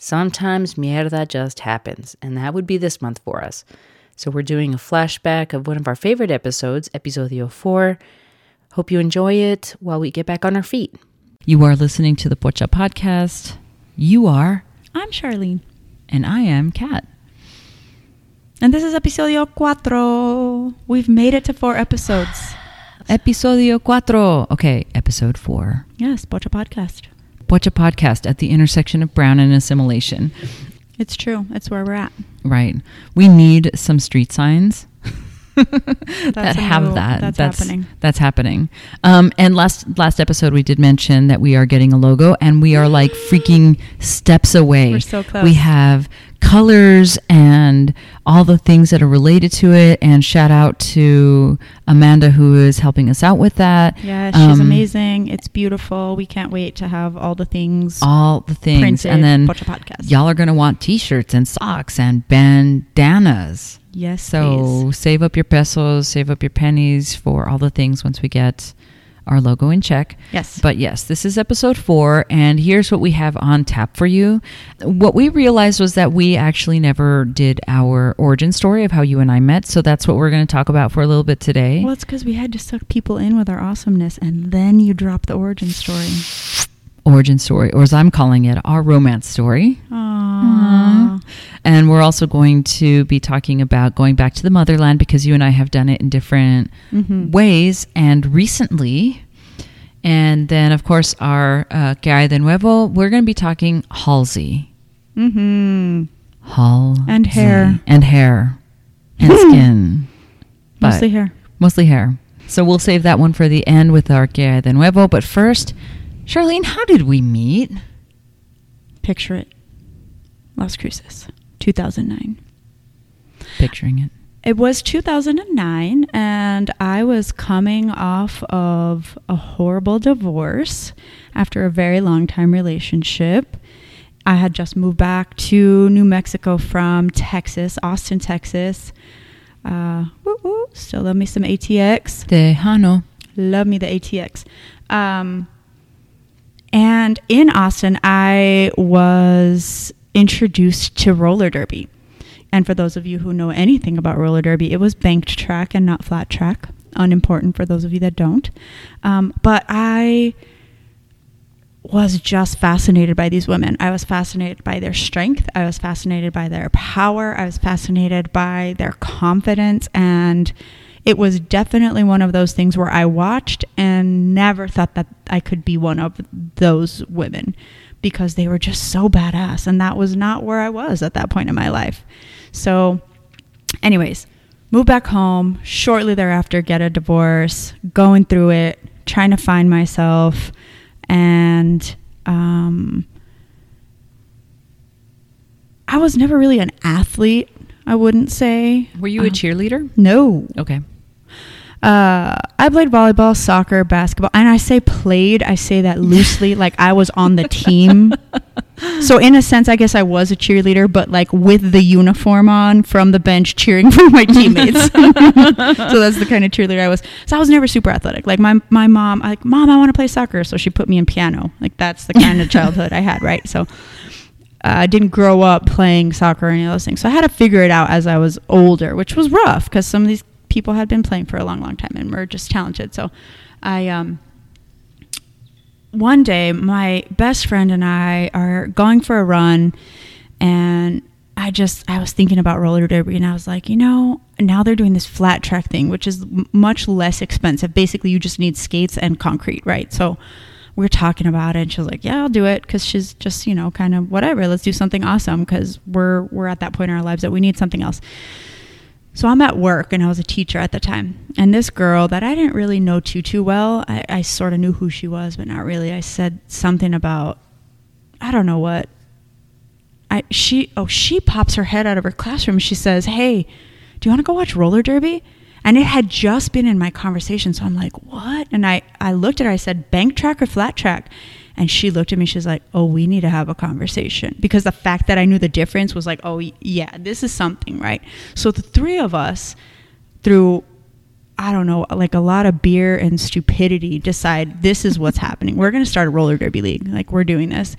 Sometimes mierda just happens, and that would be this month for us. So we're doing a flashback of one of our favorite episodes, episodio 4. Hope you enjoy it while we get back on our feet. You are listening to the Pocha podcast. You are, I'm Charlene. and I am Kat. And this is episodio cuatro. We've made it to four episodes. Episodio cuatro. Okay, episode four. Yes, Pocha Podcast. Pocha podcast at the intersection of brown and assimilation. It's true. It's where we're at. Right. We need some street signs. that have new- that. that's happening. That's happening. Um, and last last episode we did mention that we are getting a logo, and we are like freaking steps away. We're so close. We have colors and all the things that are related to it. And shout out to Amanda who is helping us out with that. Yeah, she's Um, amazing. It's beautiful. We can't wait to have all the things All the things, printed. and then Podcast. y'all are gonna want T-shirts and socks and bandanas. Yes, So please. save up your pesos, save up your pennies for all the things once we get our logo in check. Yes. But yes, this is episode four, and here's what we have on tap for you. What we realized was that we actually never did our origin story of how you and I met, so that's what we're going to talk about for a little bit today. Well, it's because we had to suck people in with our awesomeness, and then you drop the origin story. Origin story, or as I'm calling it, our romance story. Aww. Mm-hmm. And we're also going to be talking about going back to the motherland because you and I have done it in different Mhm. ways and recently. And then, of course, our uh, Que de nuevo, we're going to be talking Halsey. Mm-hmm. Halsey. And hair. And hair. And skin. But Mostly hair. Mostly hair. So we'll save that one for the end with our Que de nuevo. But first, Charlene, how did we meet? Picture it. Las Cruces, 2009. Picturing it. It was 2009, and I was coming off of a horrible divorce after a very long time relationship. I had just moved back to New Mexico from Texas, Austin, Texas. Uh, woo woo, still love me some ATX. Tejano. Love me the ATX. Um, and in Austin, I was introduced to roller derby. And for those of you who know anything about roller derby, it was banked track and not flat track. Unimportant for those of you that don't. Um, but I was just fascinated by these women. I was fascinated by their strength. I was fascinated by their power. I was fascinated by their confidence. And it was definitely one of those things where I watched and never thought that I could be one of those women because they were just so badass. And that was not where I was at that point in my life. So, anyways, moved back home. Shortly thereafter, get a divorce, going through it, trying to find myself. And um, I was never really an athlete, I wouldn't say. Were you a Um, cheerleader? No. Okay. Uh, I played volleyball, soccer, basketball, and I say played. I say that loosely, like I was on the team. So in a sense, I guess I was a cheerleader, but like with the uniform on from the bench, cheering for my teammates. so that's the kind of cheerleader I was. So I was never super athletic. Like my my mom, I like mom, I want to play soccer, so she put me in piano. Like that's the kind of childhood I had, right? So. uh, I didn't grow up playing soccer or any of those things. So I had to figure it out as I was older, which was rough because some of these people had been playing for a long, long time and were just talented. So I, um, one day, my best friend and I are going for a run, and I just I was thinking about roller derby, and I was like, you know, now they're doing this flat track thing, which is much less expensive. Basically, you just need skates and concrete, right? So we are talking about it, and she was like, yeah, I'll do it, because she's just you know kind of whatever. Let's do something awesome, because we're we're at that point in our lives that we need something else. So I'm at work and I was a teacher at the time. And this girl that I didn't really know too too well, I, I sort of knew who she was, but not really. I said something about I don't know what. I she oh she pops her head out of her classroom. She says, "Hey, do you want to go watch roller derby?" And it had just been in my conversation, so I'm like, "What?" And I I looked at her. I said, "Bank track or flat track?" And she looked at me. She's like, "Oh, we need to have a conversation." Because the fact that I knew the difference was like, "Oh, yeah, this is something, right?" So the three of us, through I don't know, like a lot of beer and stupidity, decide this is what's happening. We're going to start a roller derby league. Like we're doing this.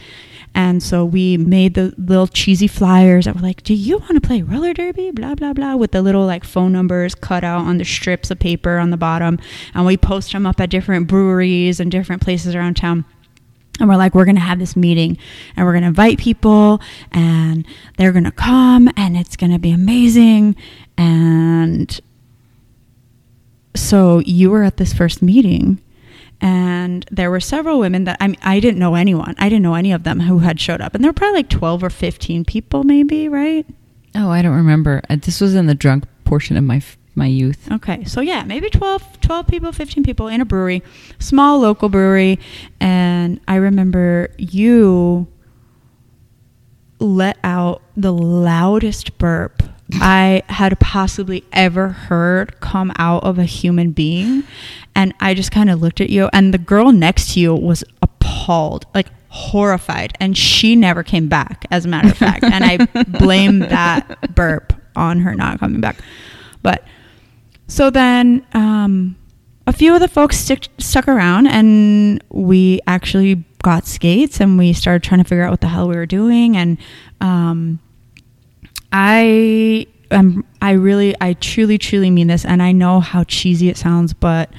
And so we made the little cheesy flyers that were like, Do you want to play roller derby? Blah, blah, blah, with the little like phone numbers cut out on the strips of paper on the bottom. And we post them up at different breweries and different places around town. And we're like, we're going to have this meeting and we're going to invite people and they're going to come and it's going to be amazing. And so you were at this first meeting and there were several women that I mean, I didn't know anyone. I didn't know any of them who had showed up. And there were probably like 12 or 15 people maybe, right? Oh, I don't remember. Uh, This was in the drunk portion of my my youth. Okay, so yeah, maybe 12, 12 people, 15 people in a brewery, small local brewery. And I remember you let out the loudest burp I had possibly ever heard come out of a human being. And I just kind of looked at you, and the girl next to you was appalled, like horrified. And she never came back, as a matter of fact. and I blame that burp on her not coming back. But so then um, a few of the folks stick, stuck around and we actually got skates and we started trying to figure out what the hell we were doing. And um, I am, I really, I truly, truly mean this. And I know how cheesy it sounds, but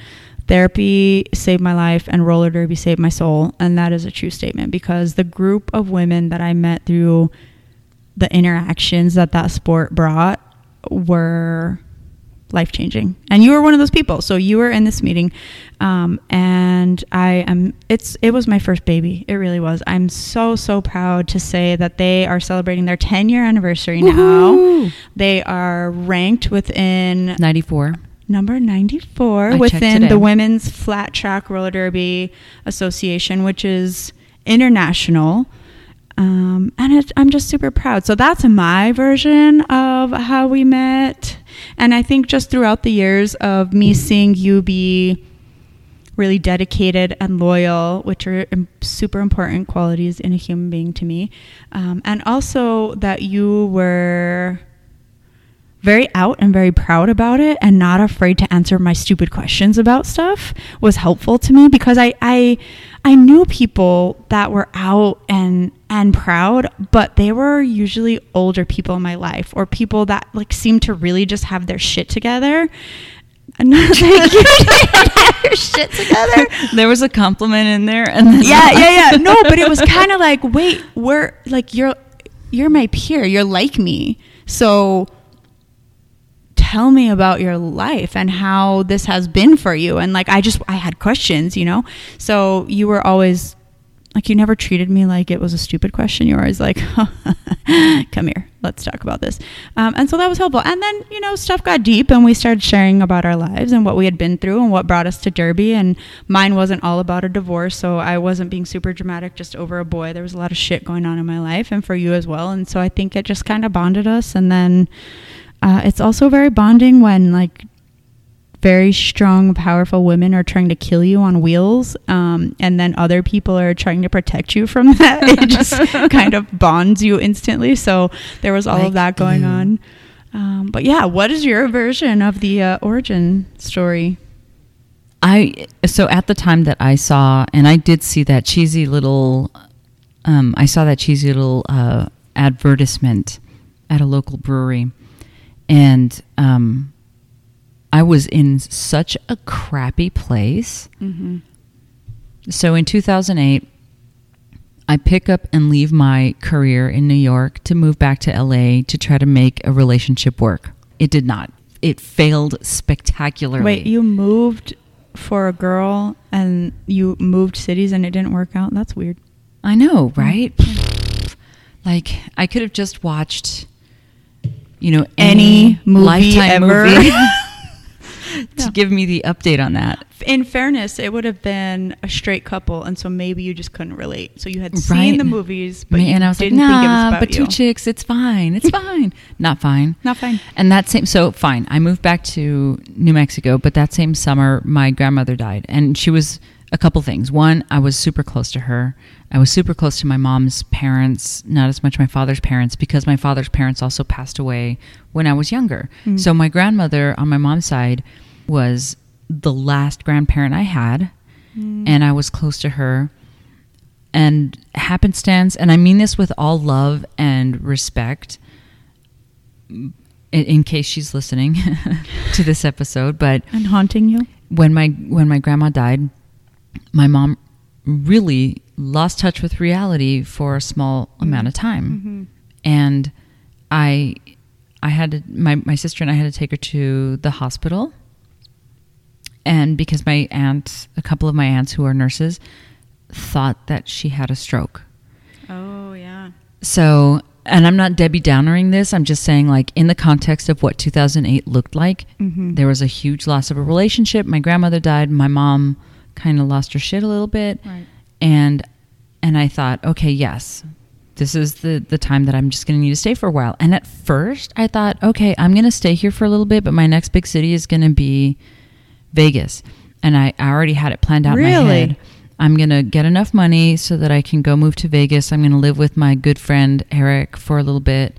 therapy saved my life and roller derby saved my soul. And that is a true statement because the group of women that I met through the interactions that that sport brought were life changing and you were one of those people so you were in this meeting. Um, and i am it's it was my first baby. It really was. I'm so so proud to say that they are celebrating their 10 year anniversary now. They are ranked within 94. number 94 I within the women's flat track roller derby association which is international. Um, and it, i'm just super proud. So that's my version of how we met and i think just throughout the years of me seeing you be really dedicated and loyal, which are super important qualities in a human being to me. Um, and also that you were very out and very proud about it and not afraid to answer my stupid questions about stuff was helpful to me because I I I knew people that were out and and proud but they were usually older people in my life or people that like seemed to really just have their shit together and I was like, you didn't have your shit together there was a compliment in there, and then yeah, yeah, yeah. No, but it was kind of like, wait, we're like you're you're my peer. You're like me. So tell me about your life and how this has been for you. And like I just I had questions, you know. So you were always like you never treated me like it was a stupid question. You were always like, "Come here, let's talk about this." Um, and so that was helpful. And then you know stuff got deep, and we started sharing about our lives and what we had been through and what brought us to Derby. And mine wasn't all about a divorce, so I wasn't being super dramatic just over a boy. There was a lot of shit going on in my life, and for you as well. And so I think it just kind of bonded us. And then uh, it's also very bonding when like very strong, powerful women are trying to kill you on wheels, um, and then other people are trying to protect you from that. it just kind of bonds you instantly. So there was all Like of that going on. Um, but yeah, what is your version of the uh, origin story? I so at the time that I saw, and I did see that cheesy little, um, I saw that cheesy little uh, advertisement at a local brewery, and um, I was in such a crappy place. Mm-hmm. So in 2008, I pick up and leave my career in New York to move back to LA to try to make a relationship work. It did not. It failed spectacularly. Wait, you moved for a girl and you moved cities and it didn't work out? That's weird. I know, right? Like I could have just watched, you know, Any movie Lifetime ever. movie to Yeah. give me the update on that. In fairness, it would have been a straight couple, and so maybe you just couldn't relate. So you had seen Right. the movies, but you and I was didn't like, think it was nah, but you. two chicks, it's fine, it's fine, not fine. Not fine. And that same, so fine. I moved back to New Mexico, but that same summer, my grandmother died, and she was a couple things. One, I was super close to her. I was super close to my mom's parents, not as much my father's parents, because my father's parents also passed away when I was younger. Mm. So my grandmother on my mom's side was the last grandparent I had, Mm. and I was close to her. and happenstance, and I mean this with all love and respect, in, in case she's listening to this episode, but And haunting you? when my when my grandma died, my mom really lost touch with reality for a small amount of time, and I I had to, my my sister and I had to take her to the hospital, and because my aunt, a couple of my aunts who are nurses, thought that she had a stroke. Oh, yeah. So, and I'm not Debbie Downering this. I'm just saying, like, in the context of what 2008 looked like, Mm-hmm. there was a huge loss of a relationship. My grandmother died. My mom kind of lost her shit a little bit. Right. And, and I thought, okay, yes, this is the, the time that I'm just going to need to stay for a while. And at first, I thought, okay, I'm going to stay here for a little bit, but my next big city is going to be Vegas. And I, I already had it planned out in my Really? head. I'm going to get enough money so that I can go move to Vegas. I'm going to live with my good friend Eric for a little bit.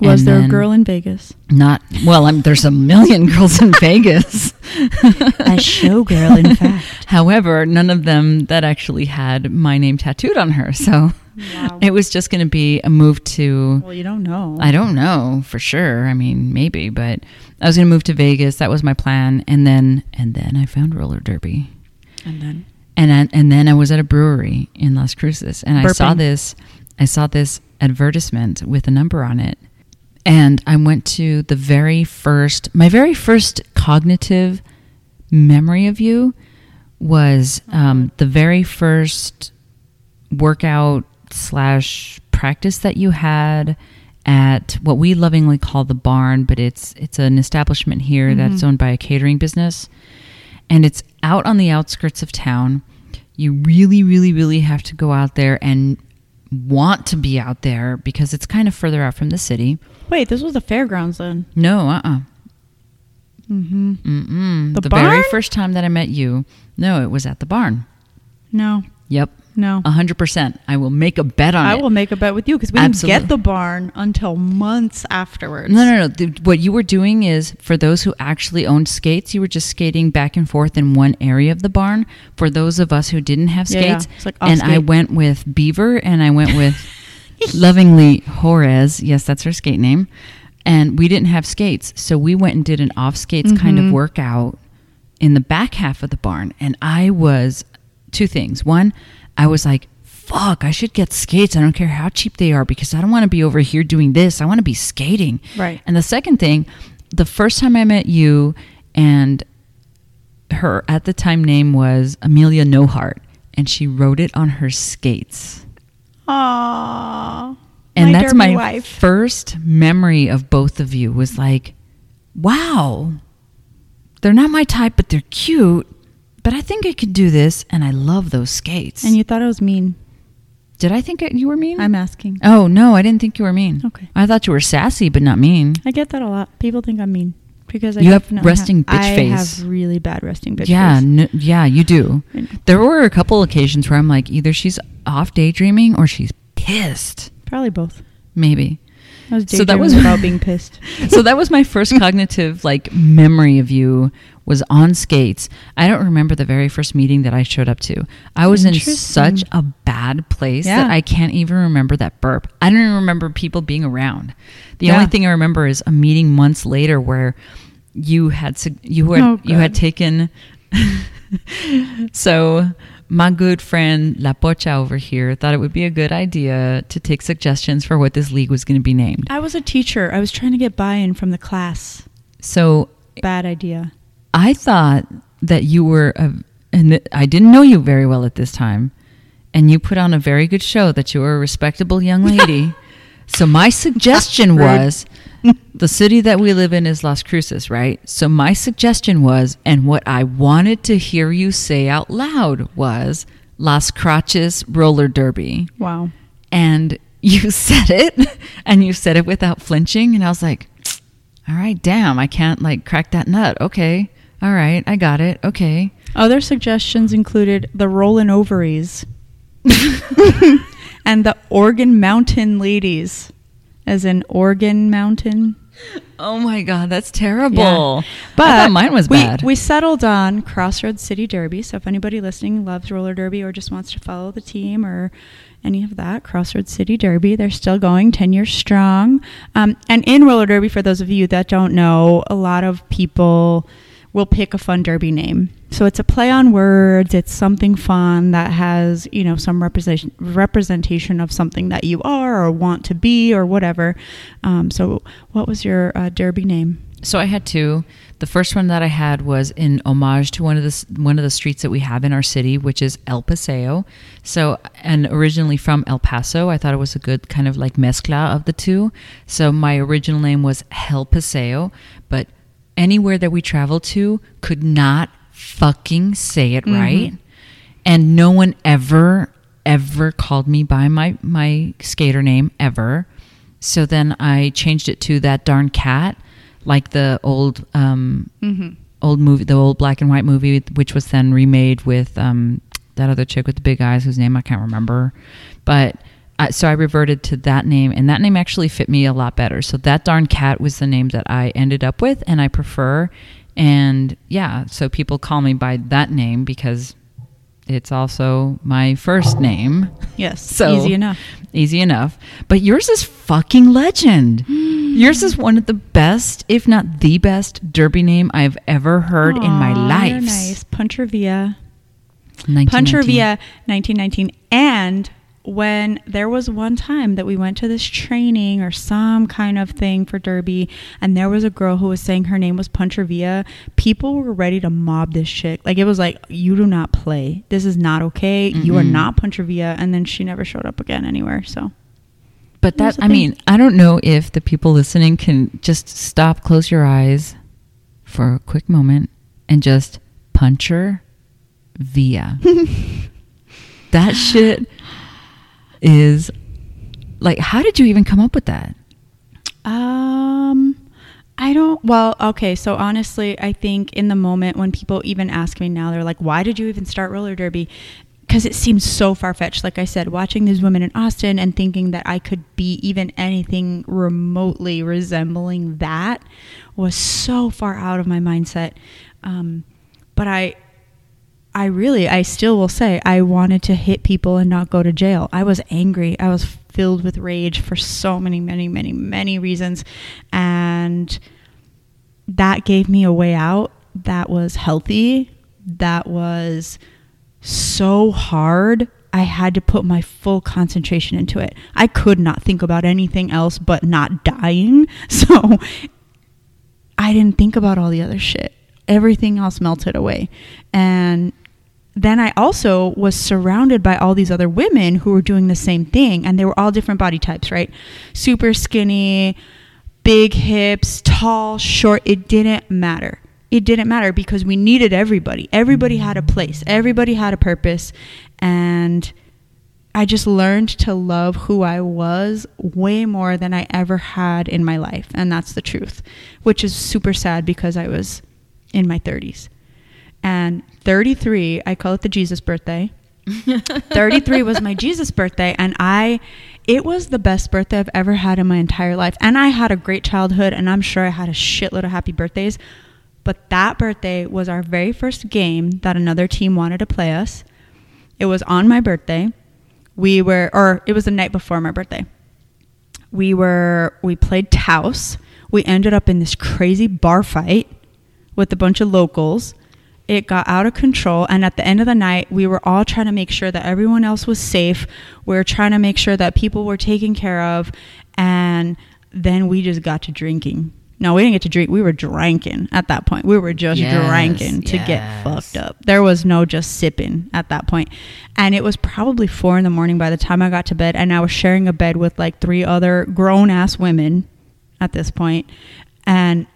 Was And there a girl in Vegas? Not well. I'm, there's a million girls in Vegas. A showgirl, in fact. However, none of them that actually had my name tattooed on her. So Wow. it was just going to be a move to. well, you don't know. I don't know for sure. I mean, maybe, but I was going to move to Vegas. That was my plan, and then and then I found roller derby. and then and I, and then I was at a brewery in Las Cruces, and I saw this I saw this advertisement with a number on it, and I went to the very first my very first cognitive memory of you was um, the very first workout slash practice that you had at what we lovingly call the barn, but it's it's an establishment here that's owned by a catering business. And it's out on the outskirts of town. You really, really, really have to go out there and want to be out there because it's kind of further out from the city. wait, this was the fairgrounds then. No, uh uh Mm-hmm. Mm-mm. The The, very first time that I met you, no, it was at the barn. No, Yep. No. A hundred percent. I will make a bet on I it. I will make a bet with you because we Absolutely. didn't get the barn until months afterwards. No, no, no. The- what you were doing is for those who actually owned skates, you were just skating back and forth in one area of the barn. For those of us who didn't have Yeah, yeah. skates, It's like and I went with Beaver and I went with lovingly Jorez. Yes, that's her skate name. And we didn't have skates, so we went and did an off skates kind of Mhm. workout in the back half of the barn. And I was two things. One, I was like, fuck, I should get skates. I don't care how cheap they are because I don't want to be over here doing this. I want to be skating. Right. And the second thing, the first time I met you and her at the time name was Amelia Nohart and she wrote it on her skates. Aww. And my that's my wife. first memory of both of you was like, wow, they're not my type, but they're cute. But I think I could do this, and I love those skates. And you thought I was mean. did I think you were mean? I'm asking. oh no, I didn't think you were mean. Okay. I thought you were sassy, but not mean. I get that a lot. People think I'm mean because I You have resting bitch I face. have really bad resting bitch yeah, face. n- yeah, you do. There were a couple occasions where I'm like, either she's off daydreaming or she's pissed. Probably both. Maybe. I was So that was- about being pissed. so that was my first cognitive like memory of you was on skates. I don't remember the very first meeting that I showed up to. I was in such a bad place Yeah. that I can't even remember that burp. I don't even remember people being around. The Yeah. only thing I remember is a meeting months later where you had you had Oh, you had taken so my good friend La Pocha over here thought it would be a good idea to take suggestions for what this league was going to be named. I was a teacher. I was trying to get buy-in from the class. So Bad idea. I thought that you were, a, and I didn't know you very well at this time, and you put on a very good show that you were a respectable young lady. so my suggestion was, the city that we live in is Las Cruces, right? So my suggestion was, and what I wanted to hear you say out loud was Las Crotches Roller Derby, Wow. and you said it, and you said it without flinching, and I was like, all right, damn, I can't like crack that nut. Okay. All right, I got it. Okay. Other suggestions included the Rollin' Ovaries and the Organ Mountain Ladies. as in Oregon Mountain. Oh my god, that's terrible. But I thought mine was we, bad. We settled on Crossroads City Derby. So if anybody listening loves roller derby or just wants to follow the team or any of that, Crossroads City Derby, they're still going 10 years strong. Um, and in roller derby, for those of you that don't know, a lot of people will pick a fun derby name. So it's a play on words. It's something fun that has, you know, some representation representation of something that you are or want to be or whatever. Um, so what was your uh, derby name? So I had two. The first one that I had was in homage to one of the one of the streets that we have in our city, which is El Paseo. So and originally from El Paso, I thought it was a good kind of like mezcla of the two. So my original name was Hell Paseo, but anywhere that we traveled to could not fucking say it right, and no one ever ever called me by my my skater name ever. So then I changed it to that darn cat, like the old um, old movie, the old black and white movie, which was then remade with um, that other chick with the big eyes, whose name I can't remember. But uh, so I reverted to that name, and that name actually fit me a lot better. So that darn cat was the name that I ended up with, and I prefer. And yeah, so people call me by that name because it's also my first name. Yes, So easy enough. Easy enough. But yours is fucking legend. yours is one of the best, if not the best, derby name I've ever heard in my life. Nice. Puncher Via. Puncher Via 1919. And when there was one time that we went to this training or some kind of thing for Derby, and there was a girl who was saying her name was Puncher Via, people were ready to mob this chick. Like it was like, you do not play. This is not okay. You are not Puncher Via. And then she never showed up again anywhere. So But that, I thing. mean, I don't know if the people listening can just stop, close your eyes for a quick moment, and just puncher via. that shit is like, how did you even come up with that? Um, I don't. Well, okay. So honestly, I think in the moment when people even ask me now, they're like, "Why did you even start roller derby?" Because it seems so far fetched. Like I said, watching these women in Austin and thinking that I could be even anything remotely resembling that was so far out of my mindset. Um, but I, I really, I still will say, I wanted to hit people and not go to jail. I was angry. I was filled with rage for so many, many, many, many reasons. And that gave me a way out that was healthy, that was so hard. I had to put my full concentration into it. I could not think about anything else but not dying. So I didn't think about all the other shit. Everything else melted away. And then I also was surrounded by all these other women who were doing the same thing. And they were all different body types, right? Super skinny, big hips, tall, short. It didn't matter. It didn't matter because we needed everybody. Everybody had a place, everybody had a purpose. And I just learned to love who I was way more than I ever had in my life. And that's the truth, which is super sad because I was in my 30s. And 33, I call it the Jesus birthday. 33 was my Jesus birthday. And I, it was the best birthday I've ever had in my entire life. And I had a great childhood, and I'm sure I had a shitload of happy birthdays. But that birthday was our very first game that another team wanted to play us. It was on my birthday. We were, or it was the night before my birthday. We were, we played Taos. We ended up in this crazy bar fight with a bunch of locals. It got out of control. And at the end of the night, we were all trying to make sure that everyone else was safe. We were trying to make sure that people were taken care of. And then we just got to drinking. No, we didn't get to drink. We were drinking at that point. We were just Yes, drinking to get fucked up. There was no just sipping at that point. And it was probably four in the morning by the time I got to bed. And I was sharing a bed with like three other grown ass women at this point. And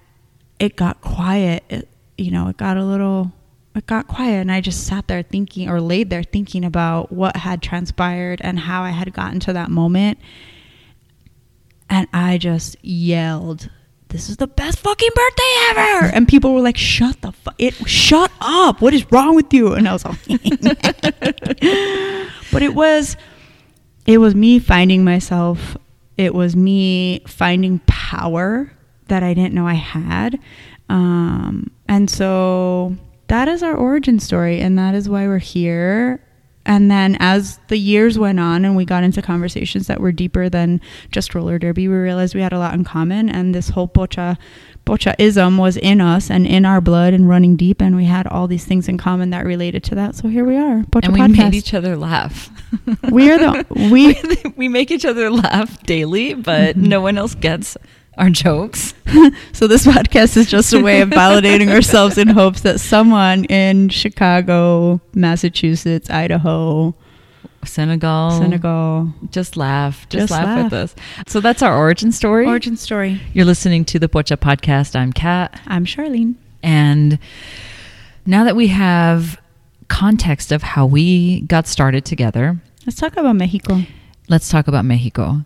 it got quiet. It, you know, it got a little, it got quiet. And I just sat there thinking or laid there thinking about what had transpired and how I had gotten to that moment. And I just yelled, this is the best fucking birthday ever. And people were like, shut the fuck, it, shut up. What is wrong with you? And I was like, but it was, it was me finding myself It was me finding power that I didn't know I had. Um, and so that is our origin story, and that is why we're here. And then as the years went on and we got into conversations that were deeper than just roller derby, we realized we had a lot in common. And this whole pocha pochaism was in us and in our blood and running deep. And we had all these things in common that related to that. So here we are. Pocha and we podcast. made each other laugh. we are the we we make each other laugh daily, but Mhm. no one else gets our jokes. so this podcast is just a way of validating ourselves in hopes that someone in Chicago, Massachusetts, Idaho, Senegal, Senegal, Just laugh, just, Just laugh, laugh. with us. So that's our origin story. origin story. You're listening to the Pocha podcast. I'm Kat. I'm Charlene. And now that we have context of how we got started together, Let's talk about Mexico. let's talk about Mexico.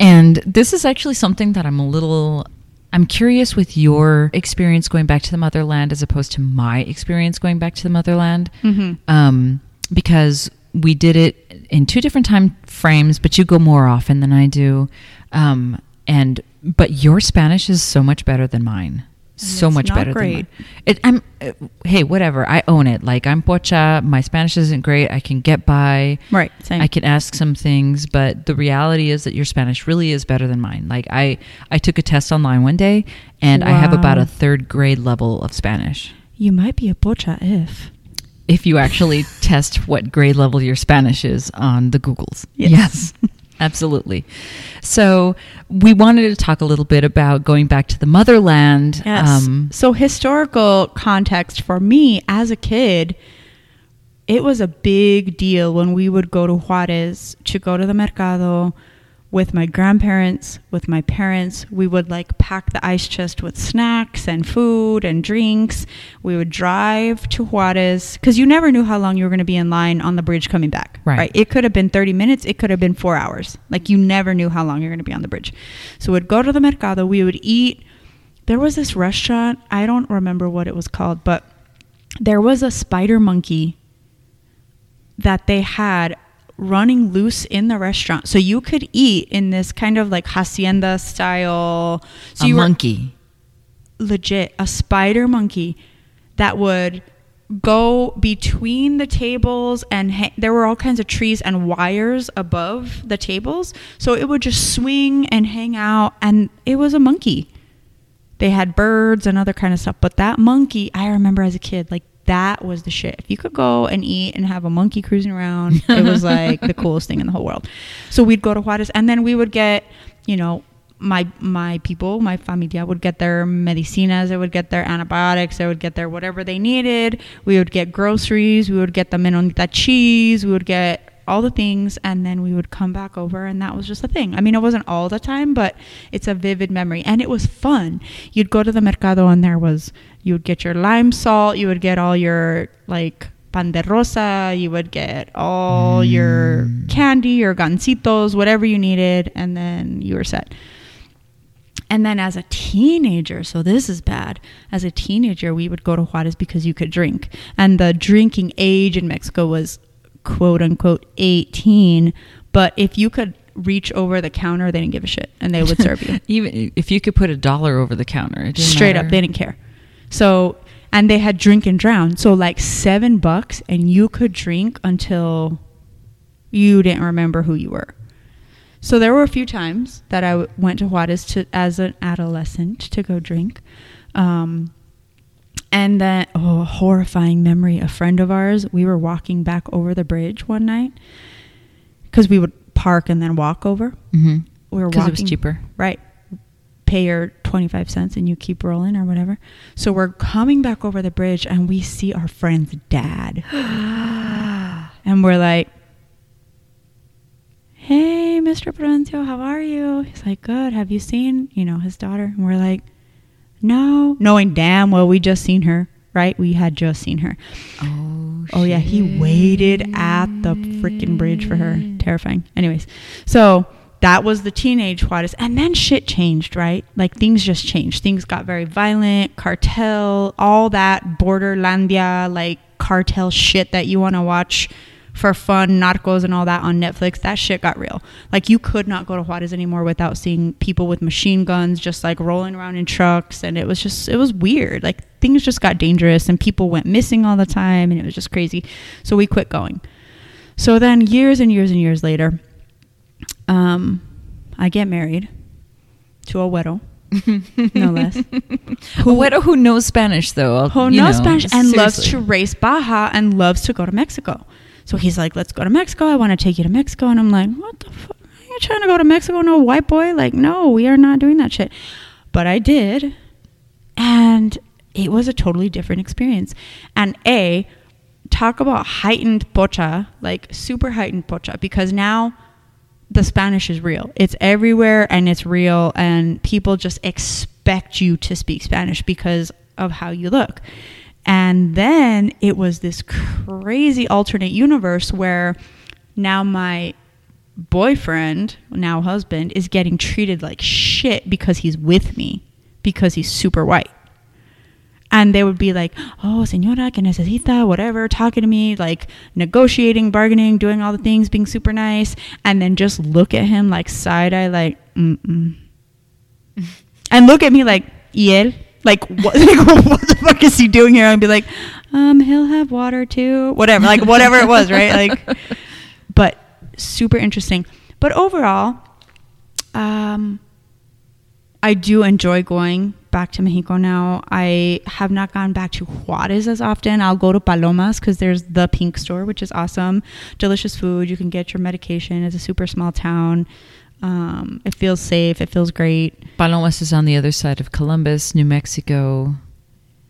And this is actually something that I'm a little I'm curious with your experience going back to the motherland as opposed to my experience going back to the motherland. Mm-hmm. Um, because we did it in two different time frames, but you go more often than I do. Um, and but your Spanish is so much better than mine. So much better great. than mine. It, I'm uh, hey, whatever. I own it. Like I'm pocha. My Spanish isn't great. I can get by. Right. Same. I can ask some things, but the reality is that your Spanish really is better than mine. Like I, I took a test online one day, and I have about a third grade level of Spanish. you might be a pocha if. If you actually test what grade level your Spanish is on the Googles, Yes. absolutely. So we wanted to talk a little bit about going back to the motherland. Yes. Um, so historical context for me as a kid, it was a big deal when we would go to Juarez to go to the mercado with my grandparents, with my parents. We would like pack the ice chest with snacks and food and drinks. We would drive to Juarez because you never knew how long you were going to be in line on the bridge coming back. Right. It could have been 30 minutes. It could have been four hours. Like you never knew how long you're going to be on the bridge. So we'd go to the mercado. We would eat. There was this restaurant. I don't remember what it was called, but there was a spider monkey that they had running loose in the restaurant. So you could eat in this kind of like hacienda style. So a you were monkey. legit a spider monkey that would go between the tables and ha- there were all kinds of trees and wires above the tables so it would just swing and hang out and it was a monkey they had birds and other kind of stuff but that monkey i remember as a kid like that was the shit if you could go and eat and have a monkey cruising around it was like the coolest thing in the whole world so we'd go to juarez and then we would get you know my my people, my familia would get their medicinas, they would get their antibiotics, they would get their whatever they needed. We would get groceries, we would get the menonita cheese, we would get all the things, and then we would come back over, and that was just a thing. I mean, it wasn't all the time, but it's a vivid memory, and it was fun. You'd go to the mercado, and there was you would get your lime salt, you would get all your like pan de rosa, you would get all your mm. candy, your gansitos, whatever you needed, and then you were set. And then as a teenager, so this is bad. As a teenager, we would go to Juarez because you could drink. And the drinking age in Mexico was quote unquote 18. But if you could reach over the counter, they didn't give a shit and they would serve you. Even if you could put a dollar over the counter, it didn't Straight up, they didn't care. So, and they had drink and drown. So, like seven bucks, and you could drink until you didn't remember who you were. So there were a few times that I w- went to Juarez to, as an adolescent to go drink. Um, and then, oh, a horrifying memory. A friend of ours, we were walking back over the bridge one night because we would park and then walk over. Mhm. We were because walking. it was cheaper. Right. Pay your 25 cents and you keep rolling or whatever. So we're coming back over the bridge and we see our friend's dad. and we're like, hey, Mr. Prudencio, how are you? He's like, good. Have you seen, you know, his daughter? And we're like, no, knowing damn well we just seen her, right? We had just seen her. Oh, Oh yeah, he waited at the freaking bridge for her. Terrifying. Anyways, so that was the teenage Juarez, and then shit changed, right? Like things just changed. Things got very violent, cartel, all that borderlandia like cartel shit that you want to watch for fun, narcos and all that on Netflix, that shit got real. Like you could not go to Juarez anymore without seeing people with machine guns just like rolling around in trucks and it was just it was weird. Like things just got dangerous and people went missing all the time and it was just crazy. So we quit going. So then years and years and years later, um I get married to a widow. no less. Who, what, who knows Spanish though? who knows know, Spanish and loves to race Baja and loves to go to Mexico. So he's like, let's go to Mexico. I want to take you to Mexico. And I'm like, what the fuck? Are you trying to go to Mexico? No white boy? Like, no, we are not doing that shit. But I did. And it was a totally different experience. And A, talk about heightened pocha, like super heightened pocha, because now the Spanish is real. It's everywhere and it's real, and people just expect you to speak Spanish because of how you look. And then it was this crazy alternate universe where now my boyfriend, now husband, is getting treated like shit because he's with me because he's super white. And they would be like, oh, señora, que necesita, whatever, talking to me, like negotiating, bargaining, doing all the things, being super nice. And then just look at him like side eye, like, mm-mm. and look at me like, y él? Like, what, like, what the fuck is he doing here? And be like, um, he'll have water too. Whatever, like, whatever it was, right? Like, but super interesting. But overall, um, I do enjoy going back to Mexico now. I have not gone back to Juarez as often. I'll go to Palomas because there's the pink store, which is awesome. Delicious food. You can get your medication. It's a super small town. Um, it feels safe. It feels great. Palomas is on the other side of Columbus, New Mexico.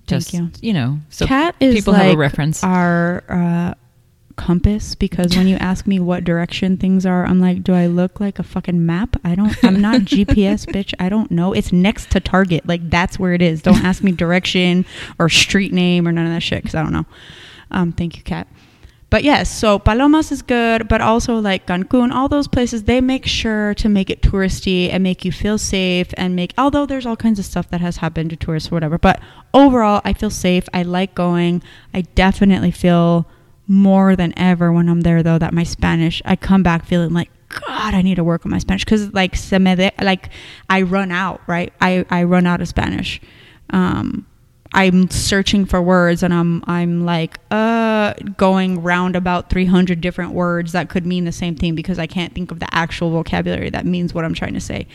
Thank Just, you. you know, so Kat people like have a reference. our uh, compass because when you ask me what direction things are, I'm like, do I look like a fucking map? I don't. I'm not GPS, bitch. I don't know. It's next to Target. Like that's where it is. Don't ask me direction or street name or none of that shit because I don't know. Um, thank you, Kat. But yes, so Palomas is good, but also like Cancun, all those places, they make sure to make it touristy and make you feel safe and make, although there's all kinds of stuff that has happened to tourists or whatever, but overall, I feel safe. I like going. I definitely feel more than ever when I'm there, though, that my Spanish, I come back feeling like, God, I need to work on my Spanish because like se me de, like I run out, right? I, I run out of Spanish. Um, I'm searching for words and I'm I'm like uh going round about 300 different words that could mean the same thing because I can't think of the actual vocabulary that means what I'm trying to say.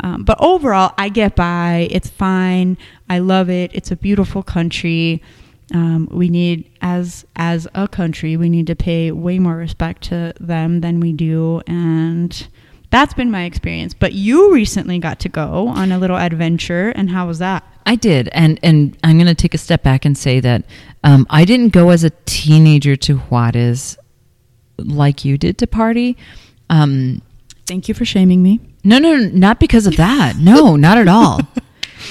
Um, but overall, I get by. It's fine. I love it. It's a beautiful country. Um, we need as as a country we need to pay way more respect to them than we do and that's been my experience but you recently got to go on a little adventure and how was that I did, and and I'm going to take a step back and say that um, I didn't go as a teenager to Juarez like you did to party. Um, Thank you for shaming me. no, no, no, not because of that. No, not at all.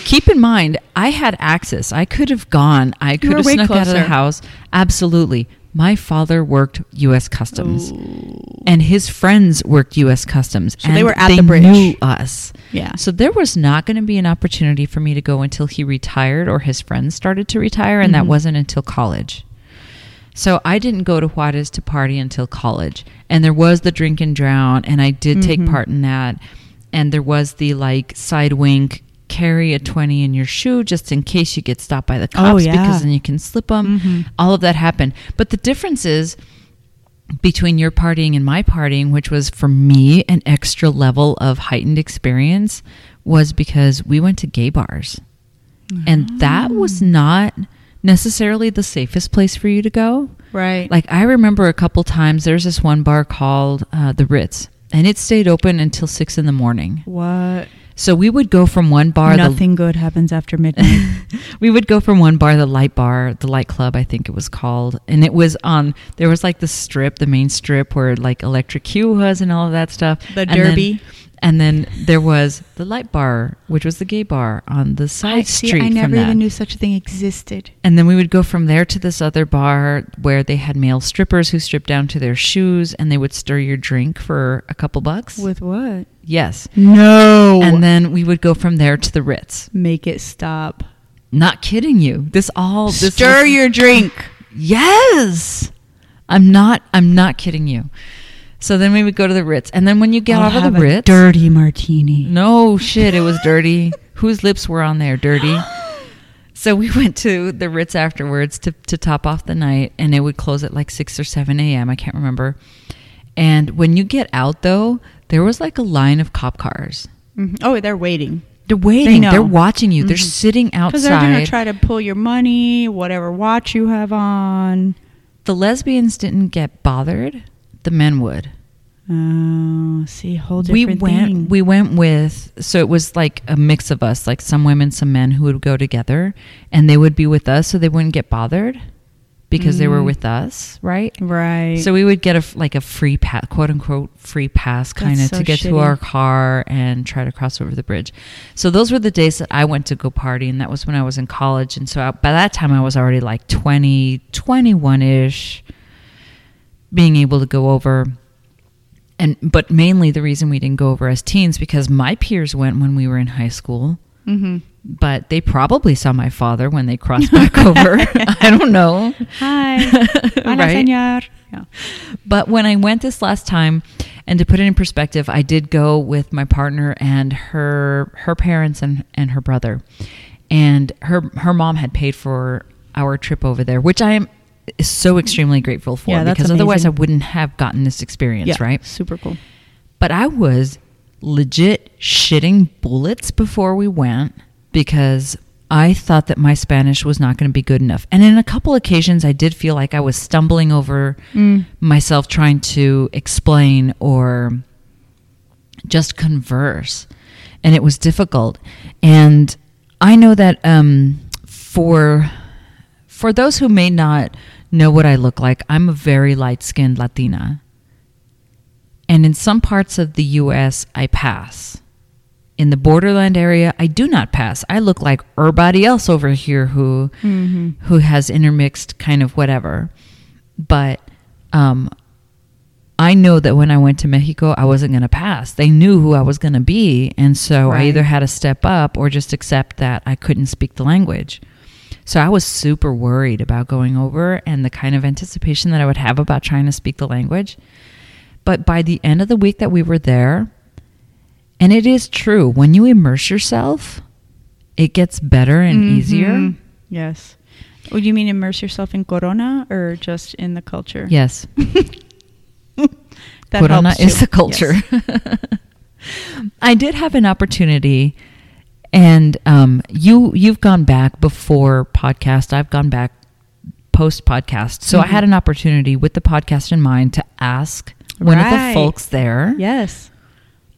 Keep in mind, I had access. I could have gone. I could have snuck out of the house. Absolutely. My father worked U.S. Customs, and his friends worked U.S. Customs. So they were at the bridge. Knew us. Yeah. So there was not going to be an opportunity for me to go until he retired or his friends started to retire, and that Mhm. wasn't until college. So I didn't go to Juarez to party until college, and there was the drink and drown, and I did take Mhm. part in that, and there was the like side wink. Carry a 20 in your shoe just in case you get stopped by the cops Oh, yeah. because then you can slip them. Mhm. All of that happened. But the difference is between your partying and my partying, which was for me an extra level of heightened experience, was because we went to gay bars. And that was not necessarily the safest place for you to go. Right. Like, I remember a couple times there's this one bar called uh, The Ritz, and it stayed open until six in the morning. what? So we would go from one bar, the, Nothing good happens after midnight. we would go from one bar, the light bar, the light club, I think it was called. And it was on, there was like the strip, the main strip where like Electric Q was and all of that stuff. The And then- Derby. And then there was the light bar, which was the gay bar on the side I see. street I from never even knew such a thing existed. And then we would go from there to this other bar where they had male strippers who stripped down to their shoes and they would stir your drink for a couple bucks. With what? yes. No. And then we would go from there to the Ritz. make it stop. Not kidding you. This all this Stir was- your drink. Yes. I'm not. I'm not kidding you. So then we would go to the Ritz, and then when you get I'll out of the a Ritz, dirty martini. no shit, it was dirty. Whose lips were on there? Dirty. So we went to the Ritz afterwards to, to top off the night, and it would close at like 6 or 7 a.m. I can't remember. And when you get out, though, there was like a line of cop cars. Mhm. Oh, they're waiting They're waiting. They are watching you. They're sitting sitting because they're gonna try to pull your money, whatever watch you have on. the lesbians didn't get bothered. The men would. Oh, see, whole we different went thing. we went with so it was like a mix of us like some women some men who would go together and they would be with us so they wouldn't get bothered because they were Mm. with us right right. so we would get a like a free pass quote unquote free pass kind of so to get to our car and try to cross over the bridge so those were the days that i went to go party and that was when i was in college and so I, by that time i was already like 20 21ish being able to go over and but mainly the reason we didn't go over as teens because my peers went when we were in high school mm-hmm. but they probably saw my father when they crossed back over i don't know Hi, Hola, Right? señor. Yeah. but when i went this last time and to put it in perspective i did go with my partner and her her parents and and her brother and her her mom had paid for our trip over there which i am so extremely grateful for Yeah, because otherwise i wouldn't have gotten this experience yeah, right Super cool. But I was legit shitting bullets before we went because I thought that my Spanish was not going to be good enough. And in a couple occasions, I did feel like I was stumbling over Mm. myself trying to explain or just converse. And it was difficult. And I know that um, for for those who may not know what I look like, I'm a very light skinned Latina. And in some parts of the US, I pass. In the borderland area, I do not pass. I look like everybody else over here who Mm-hmm. who has intermixed kind of whatever. But um, I know that when I went to Mexico, I wasn't going to pass. They knew who I was going to be. And so I either had to step up or just accept that I couldn't speak the language. So I was super worried about going over and the kind of anticipation that I would have about trying to speak the language. But by the end of the week that we were there, and it is true, when you immerse yourself, it gets better and easier. Mhm. Yes. Would you mean immerse yourself in Corona or just in the culture? Yes. That Corona helps is the culture. Yes. I did have an opportunity, and um, you you've gone back before podcast. I've gone back post podcast, so I Mhm. had an opportunity with the podcast in mind to ask one of the folks there Yes.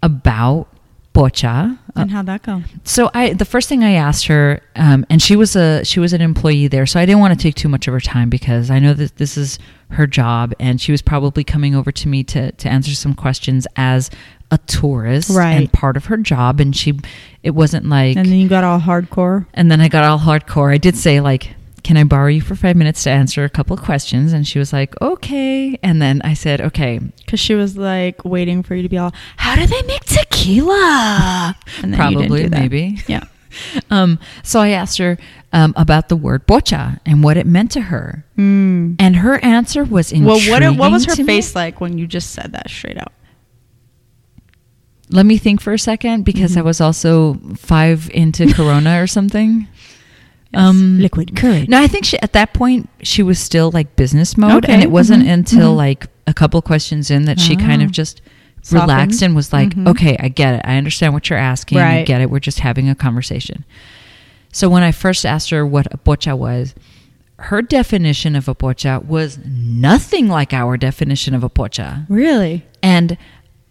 about pocha. Uh, And how'd that go? so I the first thing I asked her, um, and she was a she was an employee there, so I didn't want to take too much of her time because I know that this is her job, and she was probably coming over to me to to answer some questions as a tourist Right. and part of her job, and she it wasn't like And then you got all hardcore. and then I got all hardcore. I did say like. Can I borrow you for five minutes to answer a couple of questions? And she was like, okay. And then I said, okay, Because she was like waiting for you to be all, how do they make tequila? And then you didn't probably, maybe. Yeah. Um, so I asked her um, about the word pocha and what it meant to her. Mm. And her answer was Well, intriguing. what, what was her to me. face like when you just said that straight out? Let me think for a second because Mhm. I was also five into Corona or something. Yes. Um, Liquid courage. No, I think she, at that point she was still like business mode, and it wasn't Mhm. until Mhm. like a couple questions in that she kind Oh. of just Softened. relaxed and was like, Mhm. "Okay, I get it. I understand what you're asking. I get it. We're just having a conversation." So when I first asked her what a pocha was, her definition of a pocha was nothing like our definition of a pocha. Really? And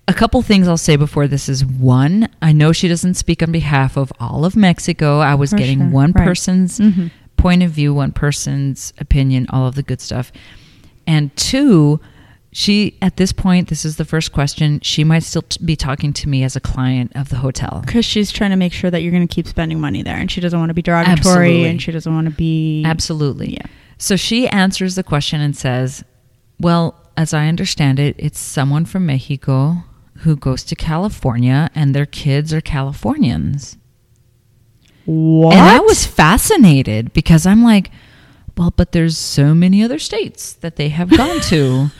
a couple things I'll say before this is one, I know she doesn't speak on behalf of all of Mexico. I was For getting sure. one Right. person's Mhm. point of view, one person's opinion, all of the good stuff. And two, she at this point, this is the first question, she might still t- be talking to me as a client of the hotel. Because she's trying to make sure that you're going to keep spending money there, and she doesn't want to be derogatory, Absolutely. and she doesn't want to be Absolutely. Yeah. So she answers the question and says, Well, as I understand it, it's someone from Mexico who goes to California and their kids are Californians. What? And I was fascinated because I'm like, well, but there's so many other states that they have gone to.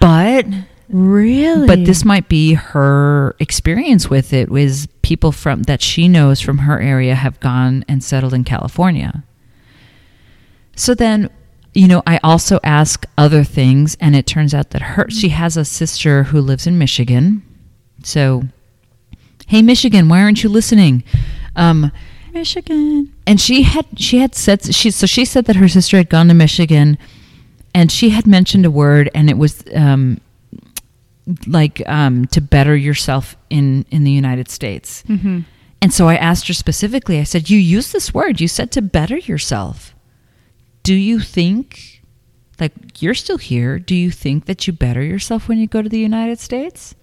But Really? but this might be her experience with it was people from that she knows from her area have gone and settled in California. So then, you know, I also ask other things and it turns out that her she has a sister who lives in Michigan. So, hey Michigan, why aren't you listening? Um Michigan. and she had she had said she so she said that her sister had gone to Michigan and she had mentioned a word and it was um like um to better yourself in in the United States. Mm-hmm. And so I asked her specifically I said you use this word you said to better yourself. Do you think like you're still here do you think that you better yourself when you go to the United States?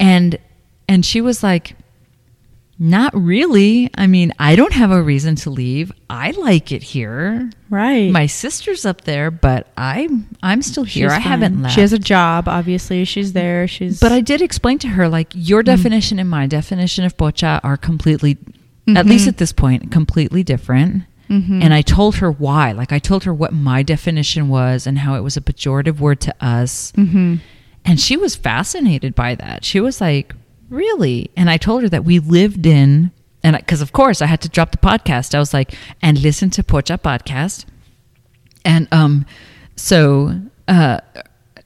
And and she was like not really. I mean, I don't have a reason to leave. I like it here. Right. My sister's up there, but I'm I'm still here. She's I haven't left. She has a job, obviously. She's there. She's but I did explain to her like your definition and my definition of pocha are completely at Mhm. least at this point completely different. Mhm. And I told her why. Like I told her what my definition was and how it was a pejorative word to us. Mhm. And she was fascinated by that. She was like, Really? And I told her that we lived in, and because of course I had to drop the podcast. I was like, and listen to Pocha podcast. And um, so, uh,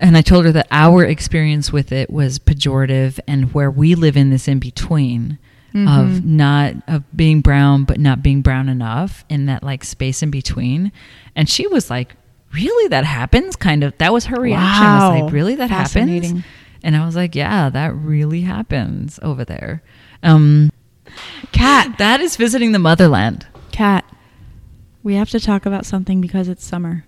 and I told her that our experience with it was pejorative and where we live in this in between of not, of being brown, but not being brown enough in that like space in between. And she was like, Really? That happens? Kind of, that was her reaction. I was Wow. like, Really? That happens? And I was like, yeah, that really happens over there. Um, Kat. that is visiting the motherland. Kat. We have to talk about something because it's summer.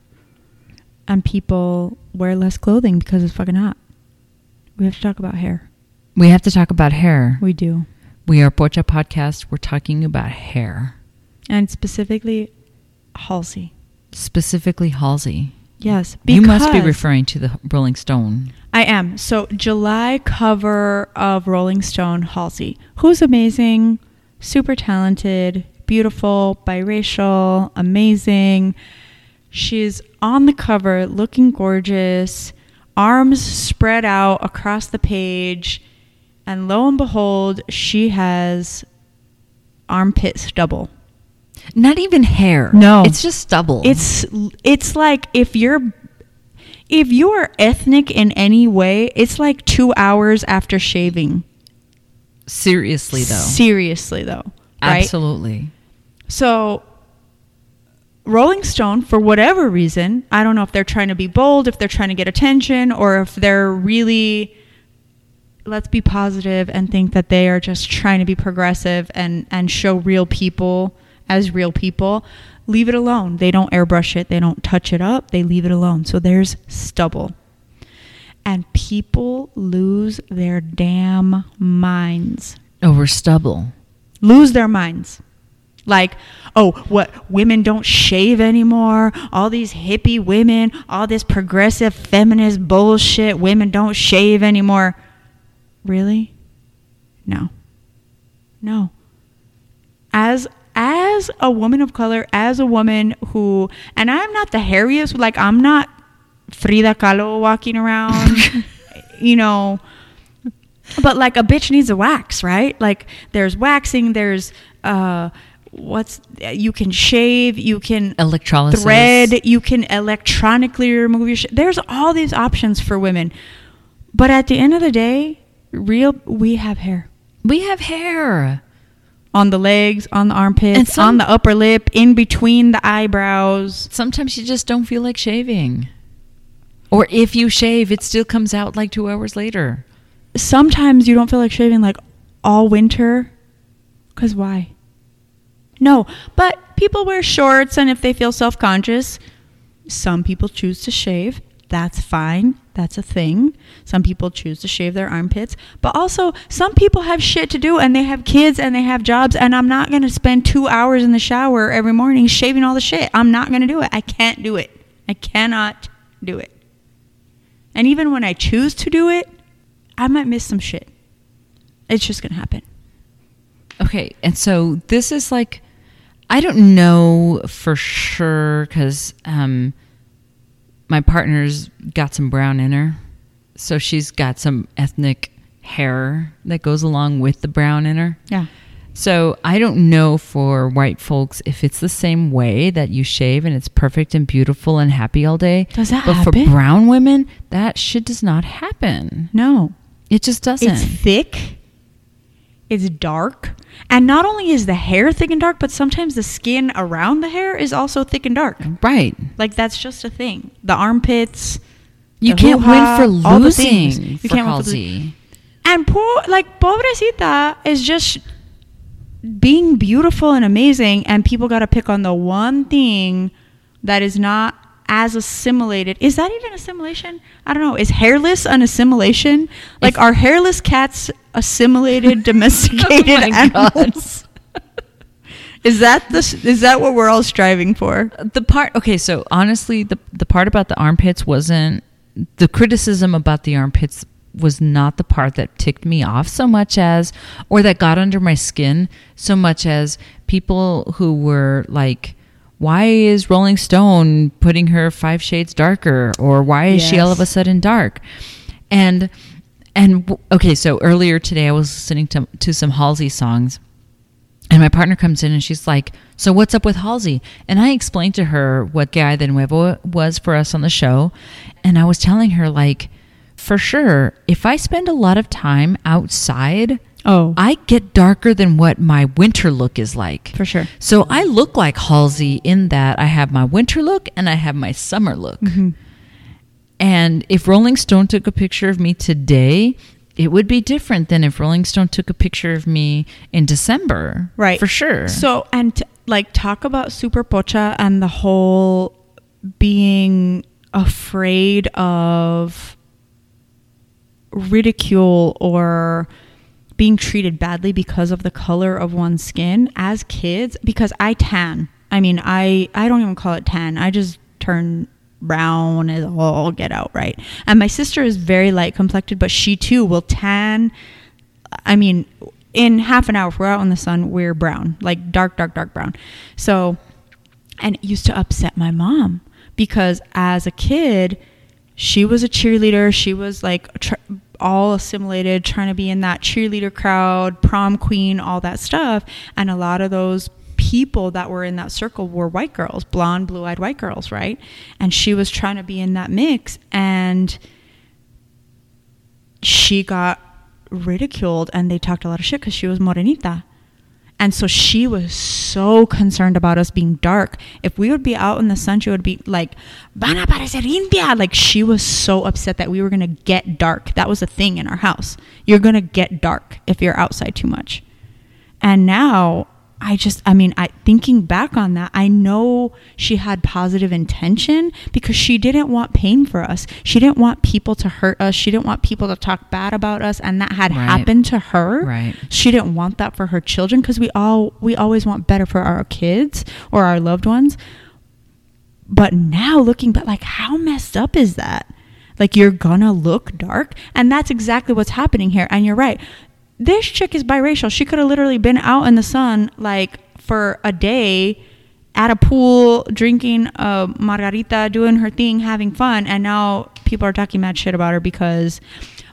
And people wear less clothing because it's fucking hot. We have to talk about hair. We have to talk about hair. We do. We are Pocha Podcast. We're talking about hair, And specifically Halsey. Specifically Halsey. Yes. You must be referring to the Rolling Stone. I am. So July cover of Rolling Stone Halsey, who's amazing, super talented, beautiful, biracial, amazing. She's on the cover looking gorgeous, arms spread out across the page, and lo and behold, she has armpit stubble. Not even hair. No. It's just stubble. It's it's like if you're if you are ethnic in any way, it's like 2 hours after shaving. seriously though. Seriously though, right? Absolutely. So Rolling Stone for whatever reason, I don't know if they're trying to be bold, if they're trying to get attention or if they're really let's be positive and think that they are just trying to be progressive and and show real people as real people. Leave it alone. They don't airbrush it. They don't touch it up. They leave it alone. So there's stubble. And people lose their damn minds Over stubble. lose their minds. Like, oh, what women don't shave anymore? All these hippie women, all this progressive feminist bullshit, women don't shave anymore. Really? No. No. As as a woman of color, as a woman who and I'm not the hairiest, like I'm not Frida Kahlo walking around, you know, but like a bitch needs a wax, right? Like there's waxing, there's uh what's you can shave, you can Electrolysis. thread, you can electronically remove your sh- there's all these options for women. But at the end of the day, real we have hair We have hair. On the legs, on the armpits, some- on the upper lip, in between the eyebrows. Sometimes you just don't feel like shaving. Or if you shave, it still comes out like two hours later. Sometimes you don't feel like shaving like all winter cuz why? No, but people wear shorts and if they feel self-conscious, some people choose to shave. That's fine. That's a thing. Some people choose to shave their armpits, but also some people have shit to do and they have kids and they have jobs and I'm not going to spend 2 hours in the shower every morning shaving all the shit. I'm not going to do it. I can't do it. I cannot do it. And even when I choose to do it, I might miss some shit. It's just going to happen. Okay, and so this is like I don't know for sure because um, my partner's got some brown in her, so she's got some ethnic hair that goes along with the brown in her. Yeah. So I don't know for white folks if it's the same way that you shave and it's perfect and beautiful and happy all day. Does that but happen? for brown women, that shit does not happen. No. It just doesn't. It's thick. It's dark. And not only is the hair thick and dark, but sometimes the skin around the hair is also thick and dark. right. Like that's just a thing. The armpits. You the can't win for losing You for can't win for losing. And poor, like, pobrecita is just being beautiful and amazing, and people got to pick on the one thing that is not as assimilated. Is that even assimilation? I don't know. Is hairless an assimilation? Like, are hairless cats assimilated, domesticated Oh animals? Is that the is that what we're all striving for? the part okay so honestly the the part about the armpits wasn't the criticism about the armpits was not the part that ticked me off so much as or that got under my skin so much as people who were like why is rolling stone putting her five shades darker or why is she all of a sudden dark and and okay so earlier today i was listening to to some halsey songs and my partner comes in and she's like, So what's up with Halsey? And I explained to her what Guy de Nuevo was for us on the show. And I was telling her, like, for sure, if I spend a lot of time outside, Oh, I get darker than what my winter look is like. for sure. So I look like Halsey in that I have my winter look and I have my summer look. Mm-hmm. And if Rolling Stone took a picture of me today, it would be different than if Rolling Stone took a picture of me in December. Right. For sure. So, and t- like talk about Super Pocha and the whole being afraid of ridicule or being treated badly because of the color of one's skin as kids because I tan. I mean, I I don't even call it tan. I just turn brown as all get out, right? And my sister is very light complected, but she too will tan I mean, in half an hour, if we're out in the sun, we're brown, like dark, dark, dark brown. So, and it used to upset my mom because as a kid, she was a cheerleader. She was like tr- all assimilated, trying to be in that cheerleader crowd, prom queen, all that stuff. And a lot of those people that were in that circle were white girls, blonde, blue eyed white girls, right? And she was trying to be in that mix. And she got ridiculed and they talked a lot of shit because she was morenita. And so she was so concerned about us being dark. If we would be out in the sun, she would be like, Van a parecer india. Like she was so upset that we were going to get dark. That was a thing in our house. You're going to get dark if you're outside too much. And now I just, I mean, I thinking back on that, I know she had positive intention because she didn't want pain for us. She didn't want people to hurt us. She didn't want people to talk bad about us, and that had Right. happened to her. Right. She didn't want that for her children because we all we always want better for our kids or our loved ones. But now looking back, like how messed up is that? Like you're gonna look dark, and that's exactly what's happening here. And you're right. This chick is biracial. She could have literally been out in the sun like for a day at a pool, drinking a margarita, doing her thing, having fun, and now people are talking mad shit about her because.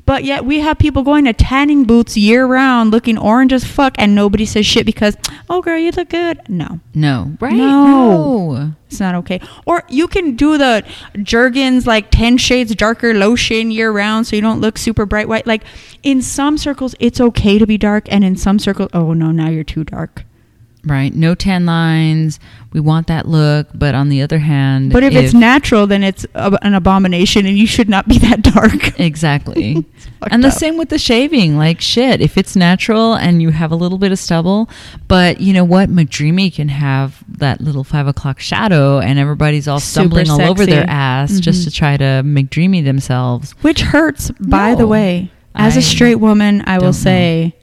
But yet we have people going to tanning booths year round, looking orange as fuck, and nobody says shit because, oh girl, you look good. No, no. Right? No. no. it's not okay. Or you can do the Jergens like 10 shades darker lotion year round so you don't look super bright white. Like in some circles, it's okay to be dark, and in some circles, oh no, now you're too dark. Right. No tan lines. We want that look. But on the other hand, But if, it's natural, then it's a, an abomination, and you should not be that dark. Exactly. and the up. same with the shaving. Like shit, if it's natural and you have a little bit of stubble, but you know what? McDreamy can have that little five o'clock shadow and everybody's all stumbling all over their ass just Mhm. to try to McDreamy themselves. Which hurts, by the way. As a I straight woman, I don't will know. say,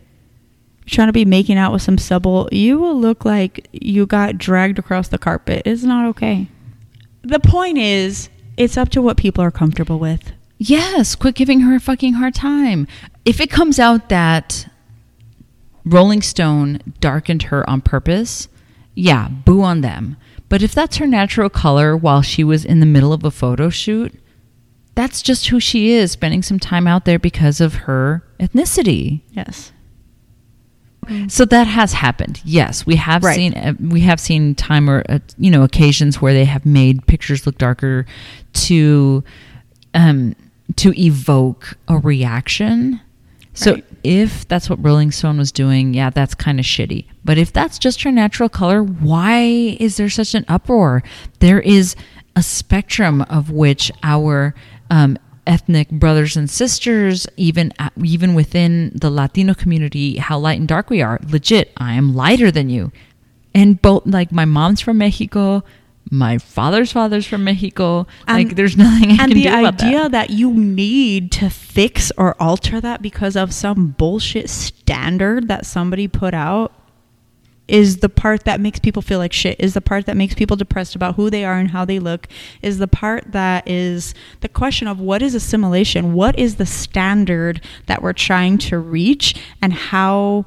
trying to be making out with some stubble, you will look like you got dragged across the carpet. It's not okay. The point is, it's up to what people are comfortable with. Yes, quit giving her a fucking hard time. If it comes out that Rolling Stone darkened her on purpose, yeah, boo on them. But if that's her natural color while she was in the middle of a photo shoot, that's just who she is, spending some time out there because of her ethnicity. Yes. So that has happened. Yes, we have Right. seen uh, we have seen time or uh, you know occasions where they have made pictures look darker to um to evoke a reaction. So Right. if that's what Rolling Stone was doing, yeah, that's kind of shitty. But if that's just her natural color, why is there such an uproar? There is a spectrum of which our um, ethnic brothers and sisters, even even within the Latino community, how light and dark we are. Legit, I am lighter than you, and both like my mom's from Mexico. My father's father's from Mexico. And- like, there's nothing I and can the do about idea that. that. you need to fix or alter that because of some bullshit standard that somebody put out is the part that makes people feel like shit is the part that makes people depressed about who they are and how they look is the part that is the question of what is assimilation? What is the standard that we're trying to reach and how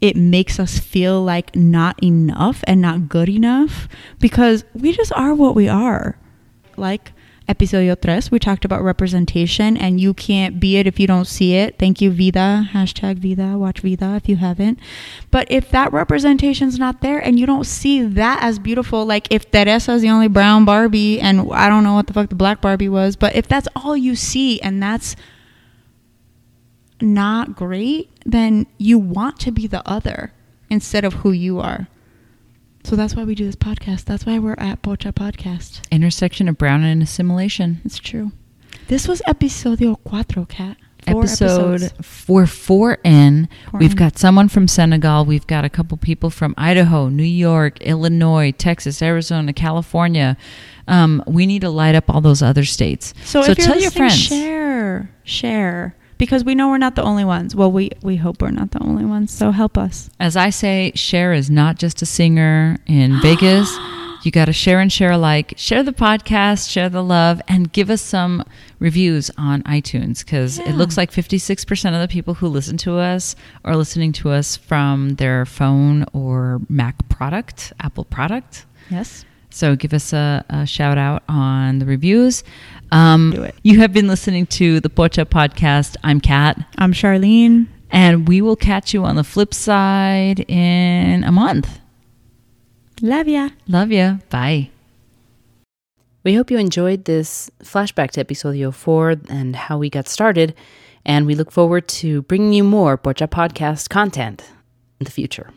it makes us feel like not enough and not good enough? Because we just are what we are. Like episodio tres we talked about representation and you can't be it if you don't see it. Thank you vida. Hashtag vida. Watch vida if you haven't. But if that representation's not there and you don't see that as beautiful like if teresa's the only brown barbie and i don't know what the fuck the black barbie was but if that's all you see and that's not great then you want to be the other instead of who you are so that's why we do this podcast that's why we're at pocha podcast Intersection of brown and assimilation. it's true. This was episodio cuatro, Kat. Four episode episodes. four in. Four We've got someone from Senegal. We've got a couple people from Idaho, New York, Illinois, Texas, Arizona, California. Um, we need to light up all those other states. So, if you're tell your friends. share, share, because we know we're not the only ones. Well, we we hope we're not the only ones. So help us. As I say, Cher is not just a singer in Vegas. You got to share and share alike. Share the podcast, share the love, and give us some reviews on iTunes because Yeah. it looks like 56% of the people who listen to us are listening to us from their phone or Mac product, Apple product. Yes. So give us a, a shout out on the reviews. Um, Do it. You have been listening to the Pocha podcast. I'm Kat. I'm Charlene. And we will catch you on the flip side in a month. Love ya. Love ya. Bye. We hope you enjoyed this flashback to episodio 4 and how we got started, and we look forward to bringing you more Pocha Podcast content in the future.